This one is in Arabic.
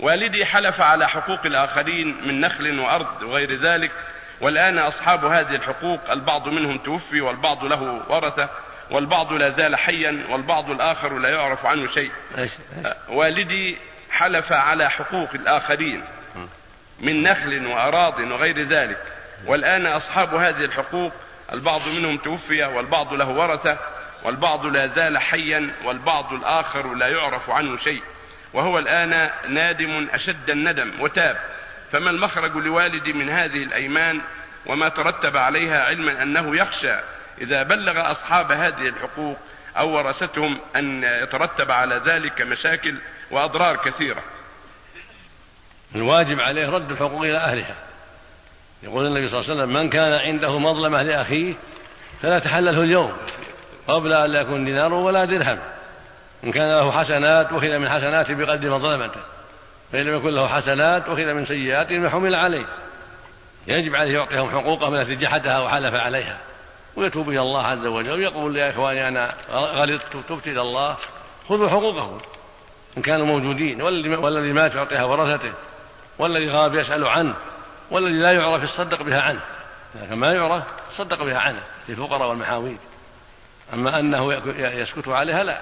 والدي حلف على حقوق الآخرين من نخل وأرض وغير ذلك والآن أصحاب هذه الحقوق البعض منهم توفي والبعض له ورثة والبعض لا زال حيا والبعض الآخر لا يعرف عنه شيء. والدي حلف على حقوق الآخرين من نخل وأراض وغير ذلك. والآن أصحاب هذه الحقوق البعض منهم توفي والبعض له ورثة والبعض لا زال حيا والبعض الآخر لا يعرف عنه شيء. وهو الآن نادم أشد الندم وتاب. فما المخرج لوالدي من هذه الأيمان وما ترتب عليها علما أنه يخشى إذا بلغ أصحاب هذه الحقوق أو ورثتهم أن يترتب على ذلك مشاكل وأضرار كثيرة. الواجب عليه رد الحقوق إلى أهلها. يقول النبي صلى الله عليه وسلم من كان عنده مظلمة لأخيه فلا تحلله اليوم قبل أن لا يكون دينار ولا درهم. إن كان له حسنات أخذ من حسناته بقدر مظلمته فإن لم يكن له حسنات أخذ من سيئاته ما حمل عليه. يجب عليه يعطيهم حقوقهم التي جحدها وحلف عليها. ويتوب إلى الله عز وجل ويقول يا إخواني أنا غلطت تبت إلى الله خذوا حقوقهم. إن كانوا موجودين والذي مات يعطيها ورثته والذي غاب يسأل عنه والذي لا يعرف يصدق بها عنه. لكن ما يعرف صدق بها عنه للفقراء والمحاويج أما أنه يسكت عليها لا.